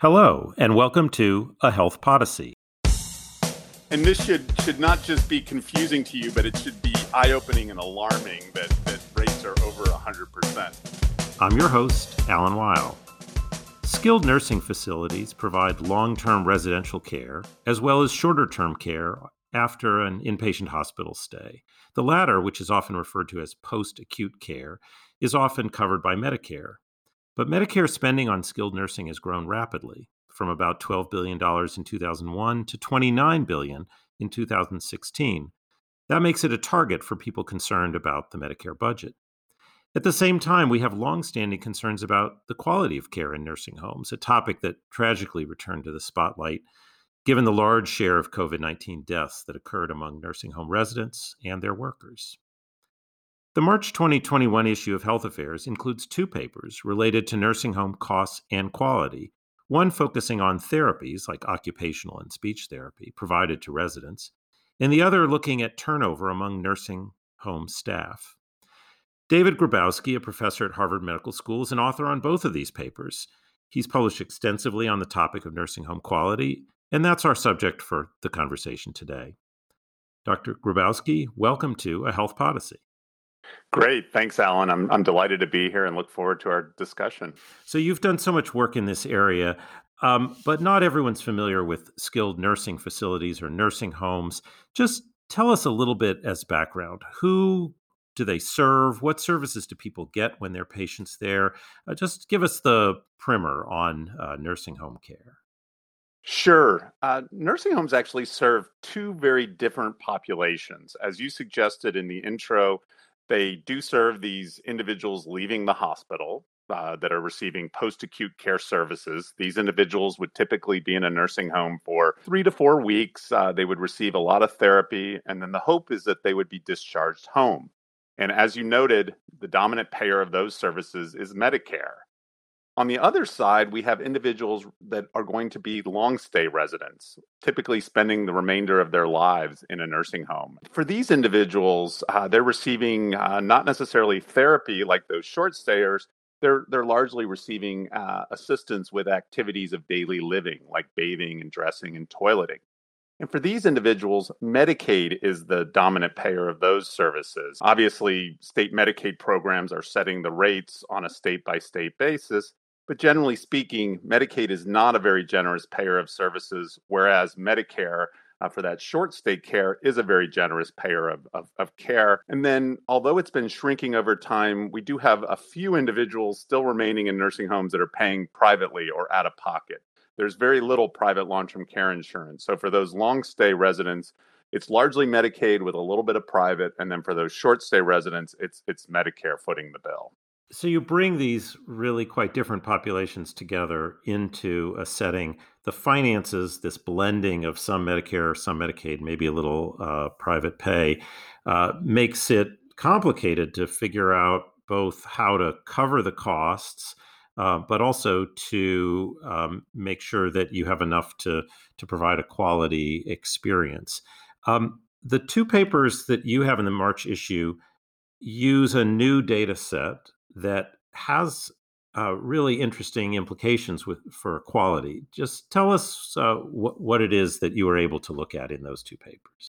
Hello, and welcome to A Health Podyssey. And this should should not just be confusing to you, but it should be eye-opening and alarming that, that rates are over 100%. I'm your host, Alan Weil. Skilled nursing facilities provide long term residential care as well as shorter term care after an inpatient hospital stay. The latter, which is often referred to as post acute care, is often covered by Medicare. But Medicare spending on skilled nursing has grown rapidly, from about $12 billion in 2001 to 29 billion in 2016. That makes it a target for people concerned about the Medicare budget. At the same time, we have longstanding concerns about the quality of care in nursing homes, a topic that tragically returned to the spotlight given the large share of COVID 19 deaths that occurred among nursing home residents and their workers. The March 2021 issue of Health Affairs includes two papers related to nursing home costs and quality, one focusing on therapies like occupational and speech therapy provided to residents, and the other looking at turnover among nursing home staff. David Grabowski, a professor at Harvard Medical School, is an author on both of these papers. He's published extensively on the topic of nursing home quality, and that's our subject for the conversation today. Dr. Grabowski, welcome to A Health Podyssey. Great. Thanks, Alan. I'm, I'm delighted to be here and look forward to our discussion. So, you've done so much work in this area, um, but not everyone's familiar with skilled nursing facilities or nursing homes. Just tell us a little bit as background. Who do they serve? What services do people get when they're patients there? Uh, just give us the primer on uh, nursing home care. Sure. Uh, nursing homes actually serve two very different populations. As you suggested in the intro, they do serve these individuals leaving the hospital uh, that are receiving post acute care services. These individuals would typically be in a nursing home for three to four weeks. Uh, they would receive a lot of therapy, and then the hope is that they would be discharged home. And as you noted, the dominant payer of those services is Medicare. On the other side, we have individuals that are going to be long stay residents, typically spending the remainder of their lives in a nursing home. For these individuals, uh, they're receiving uh, not necessarily therapy like those short stayers. They're, they're largely receiving uh, assistance with activities of daily living, like bathing and dressing and toileting. And for these individuals, Medicaid is the dominant payer of those services. Obviously, state Medicaid programs are setting the rates on a state by state basis, but generally speaking, Medicaid is not a very generous payer of services, whereas Medicare uh, for that short stay care is a very generous payer of, of, of, care. And then, although it's been shrinking over time, we do have a few individuals still remaining in nursing homes that are paying privately or out of pocket. There's very little private long term care insurance. So, for those long stay residents, it's largely Medicaid with a little bit of private. And then for those short stay residents, it's, it's Medicare footing the bill. So you bring these really quite different populations together into a setting. The finances, this blending of some Medicare, some Medicaid, maybe a little uh, private pay, uh, makes it complicated to figure out both how to cover the costs, uh, but also to um, make sure that you have enough to to provide a quality experience. Um, the two papers that you have in the March issue use a new data set that has uh, really interesting implications with for quality. Just tell us uh, what, what it is that you were able to look at in those two papers.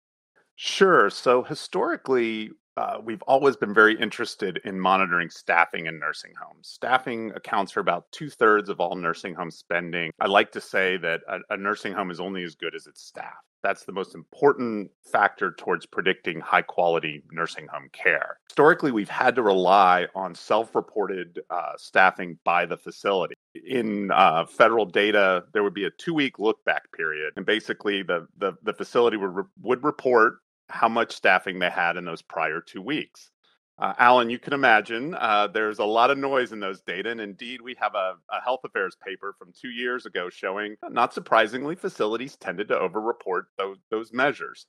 Sure. So historically, uh, we've always been very interested in monitoring staffing in nursing homes. Staffing accounts for about two thirds of all nursing home spending. I like to say that a, a, nursing home is only as good as its staff. That's the most important factor towards predicting high quality nursing home care. Historically, we've had to rely on self reported uh, staffing by the facility. In uh, federal data, there would be a two week look back period. And basically, the, the, the facility would, would report how much staffing they had in those prior two weeks. Uh, Alan, you can imagine uh, there's a lot of noise in those data. And indeed, we have a, a, health affairs paper from two years ago showing, not surprisingly, facilities tended to overreport those, those measures.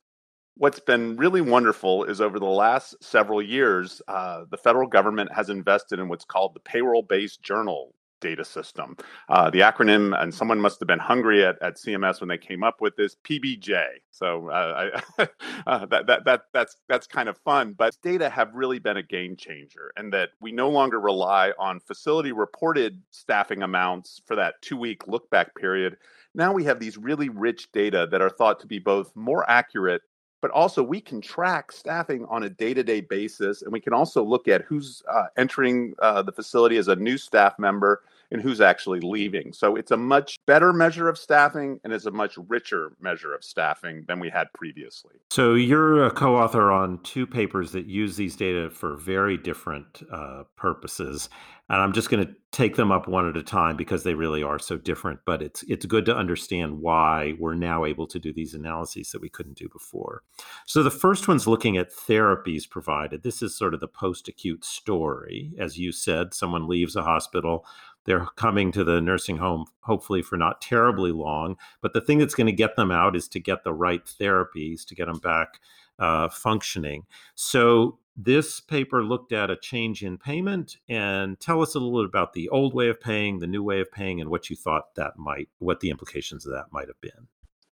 What's been really wonderful is over the last several years, uh, the federal government has invested in what's called the payroll based journal data system. Uh, the acronym, and someone must have been hungry at, at CMS when they came up with this PBJ. So uh, I, uh, that, that, that, that's, that's kind of fun. But data have really been a game changer, and that we no longer rely on facility reported staffing amounts for that two week look back period. Now we have these really rich data that are thought to be both more accurate but also we can track staffing on a day-to-day basis and we can also look at who's uh, entering uh, the facility as a new staff member and who's actually leaving. So it's a much better measure of staffing and it's a much richer measure of staffing than we had previously. So you're a co author on two papers that use these data for very different uh, purposes. And I'm just going to take them up one at a time because they really are so different. But it's it's good to understand why we're now able to do these analyses that we couldn't do before. So the first one's looking at therapies provided. This is sort of the post acute story. As you said, someone leaves a hospital, they're coming to the nursing home, hopefully for not terribly long. But the thing that's going to get them out is to get the right therapies to get them back uh, functioning. So this paper looked at a change in payment and tell us a little bit about the old way of paying, the new way of paying, and what you thought that might, what the implications of that might have been.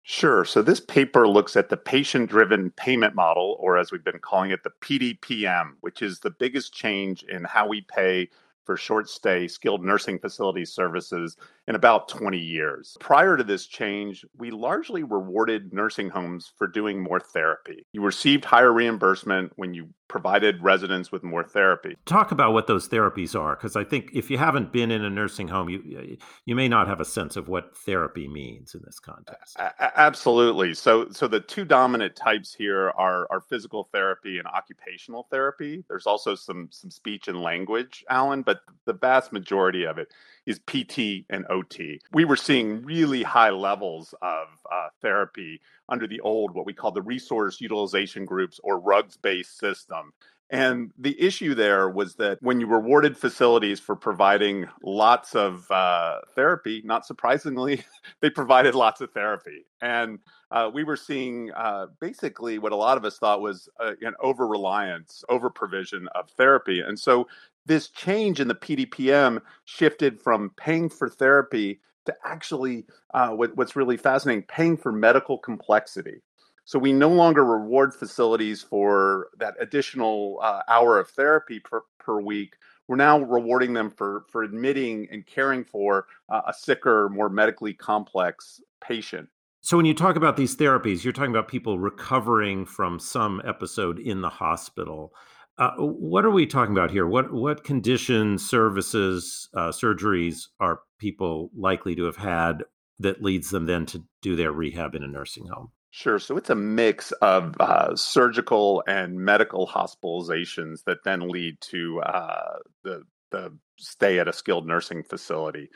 Sure. So this paper looks at the patient driven payment model, or as we've been calling it, the PDPM, which is the biggest change in how we pay for short stay skilled nursing facility services in about 20 years. Prior to this change, we largely rewarded nursing homes for doing more therapy. You received higher reimbursement when you provided residents with more therapy. Talk about what those therapies are because I think if you haven't been in a nursing home, you you may not have a sense of what therapy means in this context. A- absolutely. So so the two dominant types here are are physical therapy and occupational therapy. There's also some some speech and language, Alan, but the vast majority of it is PT and OT. We were seeing really high levels of uh, therapy under the old, what we call the resource utilization groups or RUGS based system. And the issue there was that when you rewarded facilities for providing lots of uh, therapy, not surprisingly, they provided lots of therapy. And uh, we were seeing uh, basically what a lot of us thought was uh, an over reliance, over provision of therapy. And so this change in the PDPM shifted from paying for therapy to actually uh, what, what's really fascinating paying for medical complexity. So we no longer reward facilities for that additional uh, hour of therapy per, per week. We're now rewarding them for, for admitting and caring for uh, a sicker, more medically complex patient. So, when you talk about these therapies, you're talking about people recovering from some episode in the hospital. Uh, what are we talking about here? What what conditions, services, uh, surgeries are people likely to have had that leads them then to do their rehab in a nursing home? Sure. So it's a mix of uh, surgical and medical hospitalizations that then lead to uh, the the stay at a skilled nursing facility.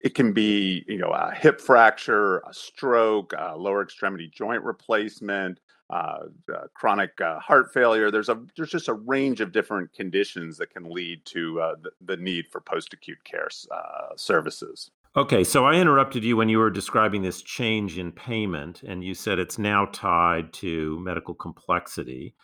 It can be, you know, a hip fracture, a stroke, a lower extremity joint replacement, uh, uh, chronic uh, heart failure. There's a there's just a range of different conditions that can lead to uh, the, the, need for post acute care uh, services. Okay, so I interrupted you when you were describing this change in payment, and you said it's now tied to medical complexity.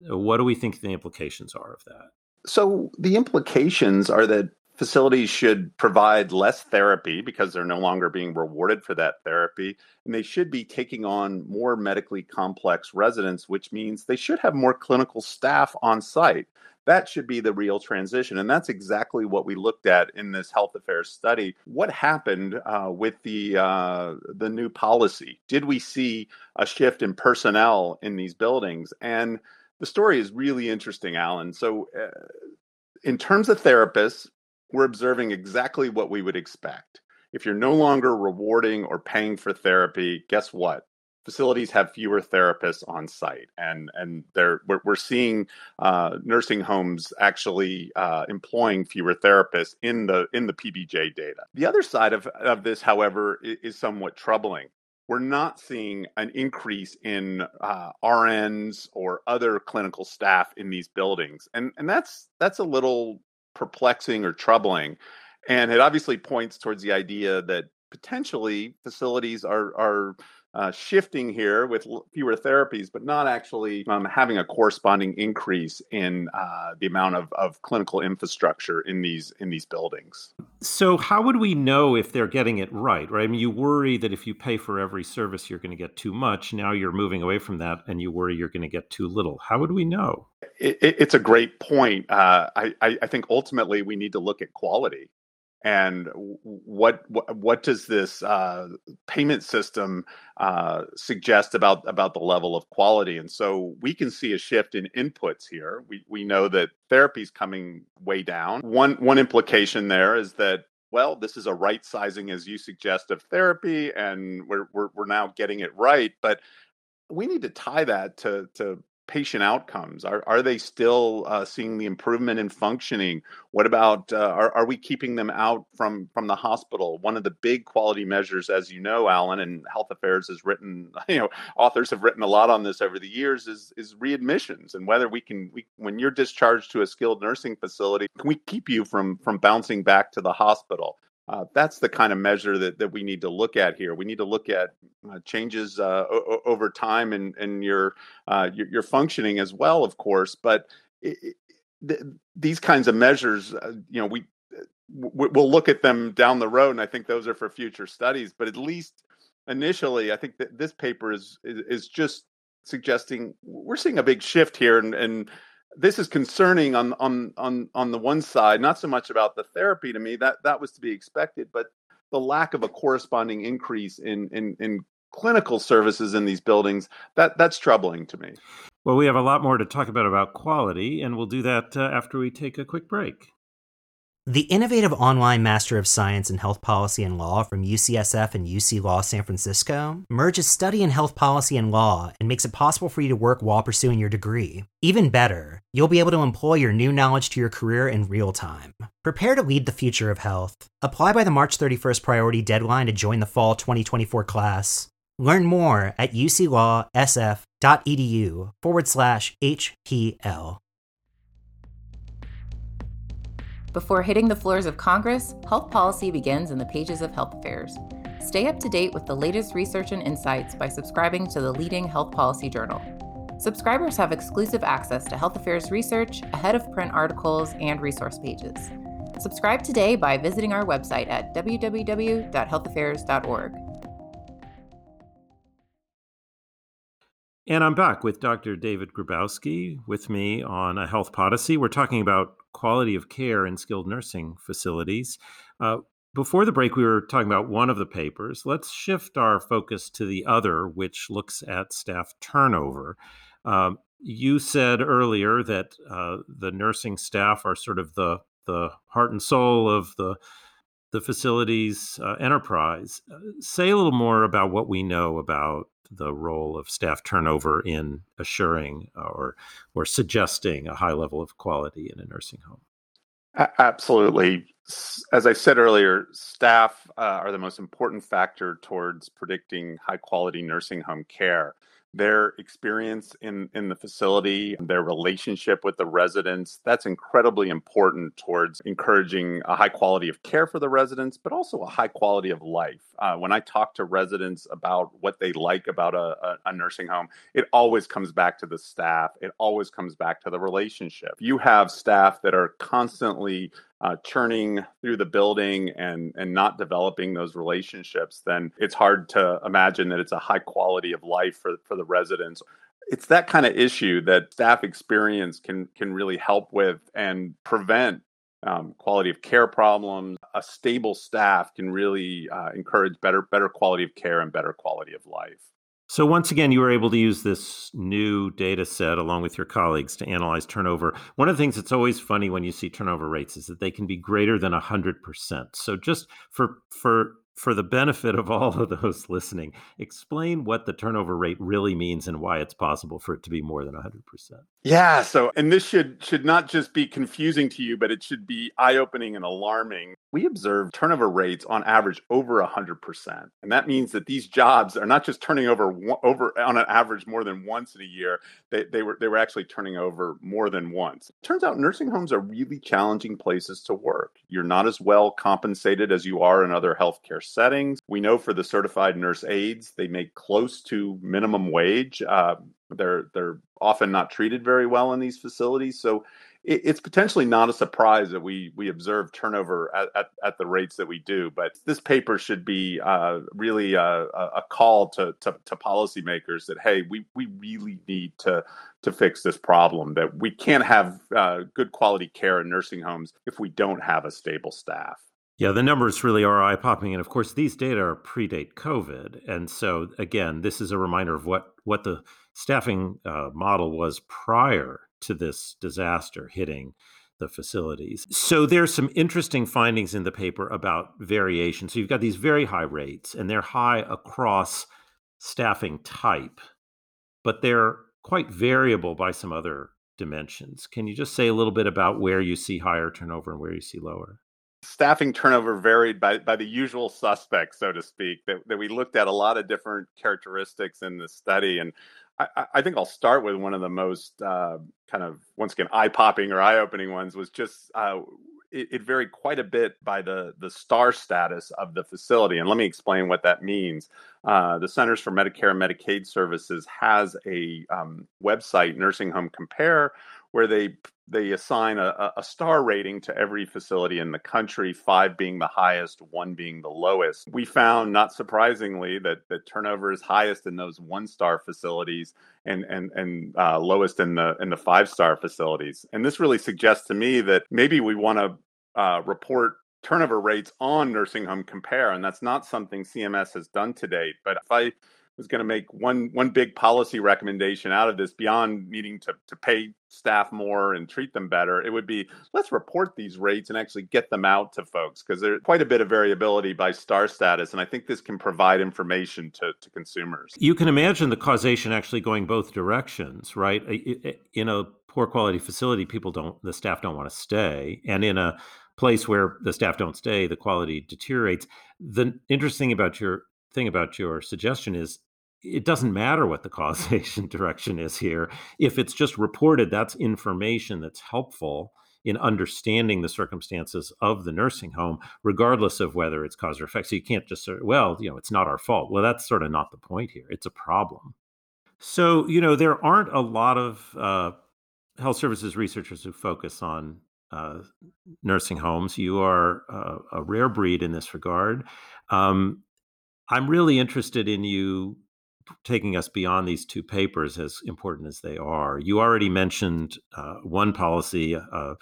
What do we think the implications are of that? So the implications are that facilities should provide less therapy because they're no longer being rewarded for that therapy. And they should be taking on more medically complex residents, which means they should have more clinical staff on site. That should be the real transition. And that's exactly what we looked at in this health affairs study. What happened uh, with the, uh, the new policy? Did we see a shift in personnel in these buildings? And the story is really interesting, Alan. So, uh, in terms of therapists, we're observing exactly what we would expect. If you're no longer rewarding or paying for therapy, guess what? Facilities have fewer therapists on site, and and they're we're, we're seeing uh, nursing homes actually uh, employing fewer therapists in the in the PBJ data. The other side of of this, however, is, is somewhat troubling we're not seeing an increase in uh, RNs or other clinical staff in these buildings, and and that's that's a little perplexing or troubling. And it obviously points towards the idea that potentially facilities are are uh, shifting here with fewer therapies, but not actually um, having a corresponding increase in uh, the amount of, of clinical infrastructure in these in these buildings. So, how would we know if they're getting it right? Right? I mean, you worry that if you pay for every service, you're going to get too much. Now you're moving away from that, and you worry you're going to get too little. How would we know? It, it, it's a great point. Uh, I, I think ultimately we need to look at quality and what what, what does this uh, payment system uh, suggest about about the level of quality? And so we can see a shift in inputs here. We we know that therapy is coming way down. One one implication there is that well, this is a right sizing, as you suggest, of therapy, and we're we're, we're now getting it right, but we need to tie that to to patient outcomes? Are are they still uh, seeing the improvement in functioning? What about uh, are are we keeping them out from from the hospital? One of the big quality measures, as you know, Alan, and Health Affairs has written, you know, authors have written a lot on this over the years, is is readmissions and whether we can we when you're discharged to a skilled nursing facility, can we keep you from from bouncing back to the hospital? Uh, that's the kind of measure that, that we need to look at here. We need to look at uh, changes uh, o- over time and, and your, uh, your, your functioning as well, of course. But it, th- these kinds of measures, uh, you know, we we'll look at them down the road, and I think those are for future studies. But at least initially, I think that this paper is is, is just suggesting we're seeing a big shift here, and, and this is concerning on on on on the one side not so much about the therapy to me that that was to be expected but the lack of a corresponding increase in in in clinical services in these buildings that that's troubling to me. Well we have a lot more to talk about about quality and we'll do that uh, after we take a quick break the innovative online Master of Science in Health Policy and Law from UCSF and UC Law San Francisco merges study in health policy and law and makes it possible for you to work while pursuing your degree. Even better, you'll be able to employ your new knowledge to your career in real time. Prepare to lead the future of health. Apply by the March 31st priority deadline to join the fall 2024 class. Learn more at uclawsf.edu forward slash HPL. Before hitting the floors of Congress, health policy begins in the pages of Health Affairs. Stay up to date with the latest research and insights by subscribing to the leading health policy journal. Subscribers have exclusive access to Health Affairs research, ahead of print articles, and resource pages. Subscribe today by visiting our website at www.healthaffairs.org. And I'm back with Dr. David Grabowski with me on A Health Podyssey. We're talking about quality of care in skilled nursing facilities. Uh, before the break, we were talking about one of the papers. Let's shift our focus to the other, which looks at staff turnover. Um, you said earlier that uh, the nursing staff are sort of the the heart and soul of the the facility's uh, enterprise. Uh, say a little more about what we know about the role of staff turnover in assuring or or suggesting a high level of quality in a nursing home. Absolutely. As I said earlier, staff uh, are the most important factor towards predicting high quality nursing home care their experience in, in the facility, their relationship with the residents. That's incredibly important towards encouraging a high quality of care for the residents, but also a high quality of life. Uh, when I talk to residents about what they like about a, a, a nursing home, it always comes back to the staff. It always comes back to the relationship. You have staff that are constantly uh, churning through the building and and not developing those relationships, then it's hard to imagine that it's a high quality of life for for the residents. It's that kind of issue that staff experience can can really help with and prevent um, quality of care problems. A stable staff can really uh, encourage better better quality of care and better quality of life. So once again, you were able to use this new data set along with your colleagues to analyze turnover. One of the things that's always funny when you see turnover rates is that they can be greater than 100%. So just for for for the benefit of all of those listening, explain what the turnover rate really means and why it's possible for it to be more than 100%. Yeah, so and this should should not just be confusing to you, but it should be eye-opening and alarming. We observe turnover rates on average over 100%. And that means that these jobs are not just turning over over on an average more than once in a year. They, they were they were actually turning over more than once. Turns out nursing homes are really challenging places to work. You're not as well compensated as you are in other healthcare settings. We know for the certified nurse aides, they make close to minimum wage. Uh, they're they're often not treated very well in these facilities. So it, it's potentially not a surprise that we we observe turnover at, at, at, the rates that we do. But this paper should be uh, really a, a, call to, to, to policymakers that hey, we we really need to to fix this problem. That we can't have uh, good quality care in nursing homes if we don't have a stable staff. Yeah, the numbers really are eye popping. And of course, these data predate COVID. And so, again, this is a reminder of what, what the staffing uh, model was prior to this disaster hitting the facilities. So there's some interesting findings in the paper about variation. So you've got these very high rates, and they're high across staffing type, but they're quite variable by some other dimensions. Can you just say a little bit about where you see higher turnover and where you see lower? staffing turnover varied by, by the usual suspects, so to speak, that, that we looked at a lot of different characteristics in the study. And I, I think I'll start with one of the most uh, kind of, once again, eye popping or eye opening ones was just uh, it, it, varied quite a bit by the, the star status of the facility. And let me explain what that means. Uh, the Centers for Medicare and Medicaid Services has a um, website, Nursing Home Compare, where they they assign a, a, star rating to every facility in the country, five being the highest, one being the lowest. We found, not surprisingly, that, that turnover is highest in those one star facilities and and and uh, lowest in the in the five star facilities. And this really suggests to me that maybe we want to uh, report turnover rates on nursing home compare, and that's not something CMS has done to date. But if I was going to make one one big policy recommendation out of this beyond needing to to pay staff more and treat them better it would be let's report these rates and actually get them out to folks because there's quite a bit of variability by star status and i think this can provide information to, to consumers. You can imagine the causation actually going both directions right? In a poor quality facility people don't the staff don't want to stay and in a place where the staff don't stay the quality deteriorates. The interesting about your thing about your suggestion is it doesn't matter what the causation direction is here. If it's just reported, that's information that's helpful in understanding the circumstances of the nursing home, regardless of whether it's cause or effect. So you can't just say, well, you know, it's not our fault. Well, that's sort of not the point here. It's a problem. So, you know, there aren't a lot of uh, health services researchers who focus on uh, nursing homes. You are uh, a rare breed in this regard. Um, I'm really interested in you taking us beyond these two papers, as important as they are. You already mentioned uh, one policy uh,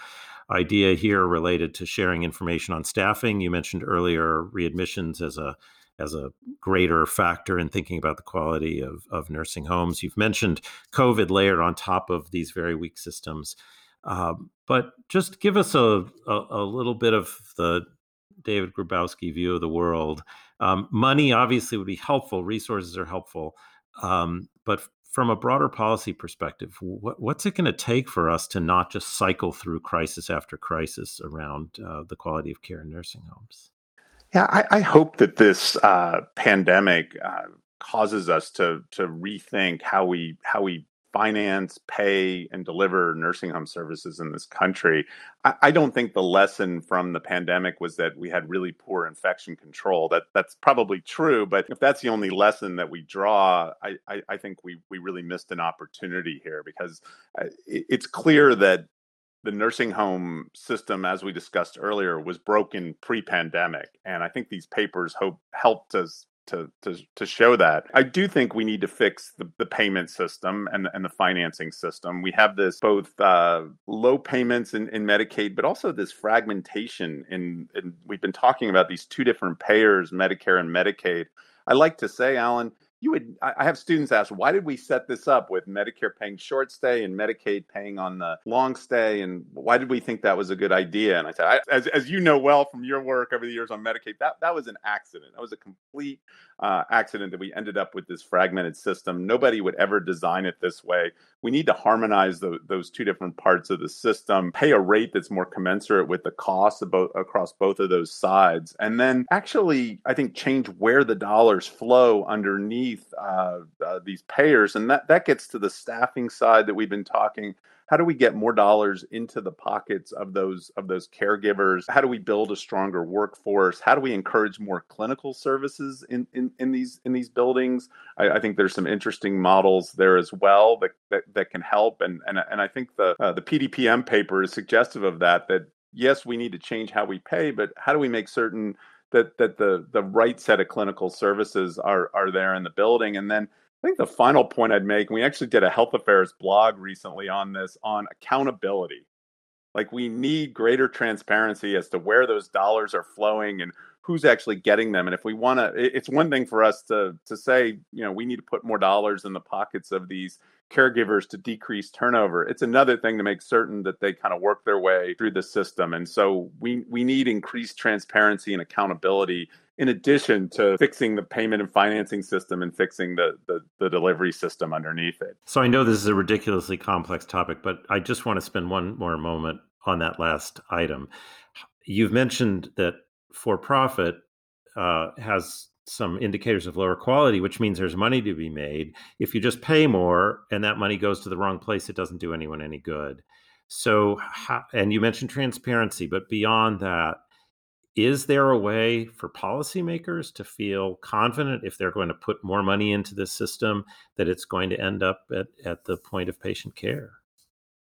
idea here related to sharing information on staffing. You mentioned earlier readmissions as a as a greater factor in thinking about the quality of, of nursing homes. You've mentioned COVID layered on top of these very weak systems. Um, but just give us a, a, a little bit of the David Grabowski view of the world. Um, money obviously would be helpful, resources are helpful. Um, but from a broader policy perspective, what, what's it going to take for us to not just cycle through crisis after crisis around uh, the quality of care in nursing homes? Yeah, I, I hope that this uh, pandemic uh, causes us to to rethink how we how we finance, pay, and deliver nursing home services in this country. I, I, don't think the lesson from the pandemic was that we had really poor infection control. That that's probably true, but if that's the only lesson that we draw, I, I, I think we we really missed an opportunity here because uh, it, it's clear that the nursing home system, as we discussed earlier, was broken pre-pandemic, and I think these papers hope helped us to, to, to show that. I do think we need to fix the, the payment system and, and the financing system. We have this both uh, low payments in, in Medicaid, but also this fragmentation. In, in we've been talking about these two different payers, Medicare and Medicaid. I like to say, Alan, you would i have students ask why did we set this up with medicare paying short stay and medicaid paying on the long stay and why did we think that was a good idea? And i said I, as, as you know well from your work over the years on medicaid that, that was an accident. That was a complete uh, accident that we ended up with this fragmented system. Nobody would ever design it this way. We need to harmonize the, those two different parts of the system pay a rate that's more commensurate with the costs both, across both of those sides and then actually i think change where the dollars flow underneath uh, uh, these payers, and that that gets to the staffing side that we've been talking. How do we get more dollars into the pockets of those of those caregivers? How do we build a stronger workforce? How do we encourage more clinical services in in, in these in these buildings? I, I think there's some interesting models there as well that that, that can help, and and and I think the uh, the PDPM paper is suggestive of that. That yes, we need to change how we pay, but how do we make certain that that the the right set of clinical services are are there in the building. And then I think the final point I'd make, we actually did a health affairs blog recently on this on accountability. Like we need greater transparency as to where those dollars are flowing and who's actually getting them. And if we want to, it's one thing for us to to say, you know, we need to put more dollars in the pockets of these caregivers to decrease turnover. It's another thing to make certain that they kind of work their way through the system. And so we we need increased transparency and accountability in addition to fixing the payment and financing system and fixing the, the, the delivery system underneath it. So I know this is a ridiculously complex topic, but I just want to spend one more moment on that last item. You've mentioned that for profit uh, has some indicators of lower quality, which means there's money to be made. If you just pay more and that money goes to the wrong place, it doesn't do anyone any good. So, and you mentioned transparency, but beyond that, is there a way for policymakers to feel confident if they're going to put more money into the system that it's going to end up at, at the point of patient care?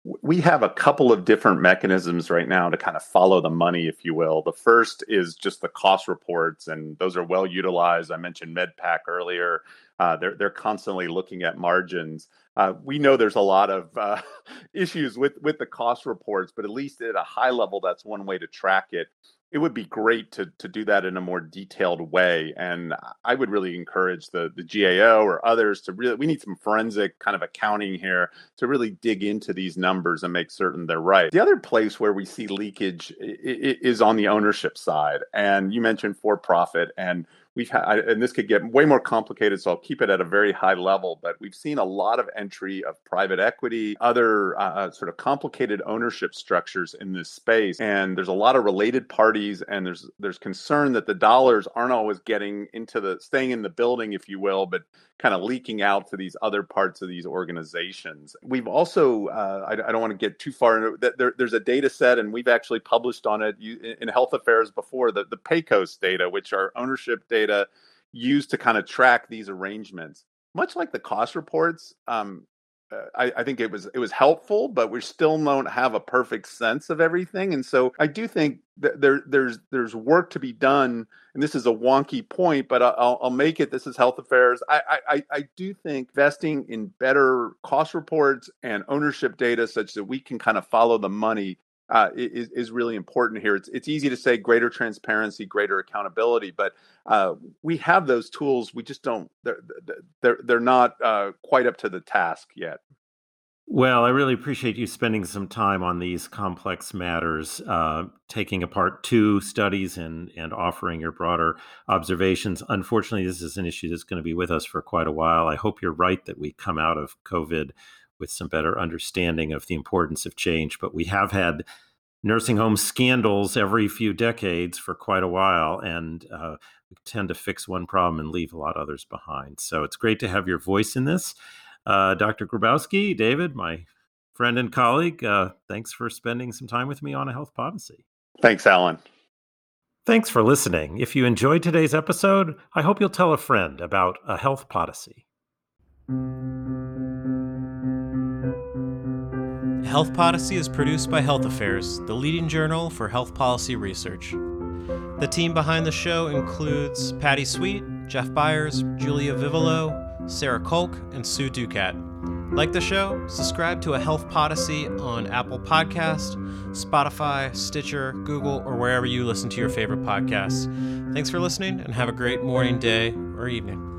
We have a couple of different mechanisms right now to kind of follow the money, if you will. The first is just the cost reports, and those are well utilized. I mentioned MedPAC earlier. Uh, they're they're constantly looking at margins. Uh, we know there's a lot of uh, issues with with the cost reports, but at least at a high level, that's one way to track it it would be great to to do that in a more detailed way and i would really encourage the the gao or others to really we need some forensic kind of accounting here to really dig into these numbers and make certain they're right. The other place where we see leakage is on the ownership side and you mentioned for profit and we've had, and this could get way more complicated, so I'll keep it at a very high level. But we've seen a lot of entry of private equity, other uh, uh, sort of complicated ownership structures in this space, and there's a lot of related parties, and there's there's concern that the dollars aren't always getting into the staying in the building, if you will, but kind of leaking out to these other parts of these organizations. We've also, uh, I, I, don't want to get too far into there, there's a data set, and we've actually published on it in Health Affairs before the, the PECOS data, which are ownership data used to kind of track these arrangements. Much like the cost reports, um, uh, I, I, think it was it was helpful, but we still don't have a perfect sense of everything. And so I do think that there there's there's work to be done. And this is a wonky point, but I'll, I'll make it. This is health affairs. I, I I do think investing in better cost reports and ownership data, such that we can kind of follow the money, uh, is, is really important here. It's, it's easy to say greater transparency, greater accountability, but uh, we have those tools. We just don't, they're, they're, they're not uh, quite up to the task yet. Well, I really appreciate you spending some time on these complex matters, uh, taking apart two studies and, and offering your broader observations. Unfortunately, this is an issue that's going to be with us for quite a while. I hope you're right that we come out of COVID with some better understanding of the importance of change. But we have had nursing home scandals every few decades for quite a while, and uh, we tend to fix one problem and leave a lot of others behind. So it's great to have your voice in this. Uh, Dr. Grabowski, David, my friend and colleague, uh, thanks for spending some time with me on A Health Podyssey. Thanks, Alan. Thanks for listening. If you enjoyed today's episode, I hope you'll tell a friend about A Health Podyssey. Health Podyssey is produced by Health Affairs, the leading journal for health policy research. The team behind the show includes Patty Sweet, Jeff Byers, Julia Vivolo, Sarah Kolk, and Sue Ducat. Like the show, subscribe to a Health Podyssey on Apple Podcast, Spotify, Stitcher, Google, or wherever you listen to your favorite podcasts. Thanks for listening and have a great morning, day, or evening.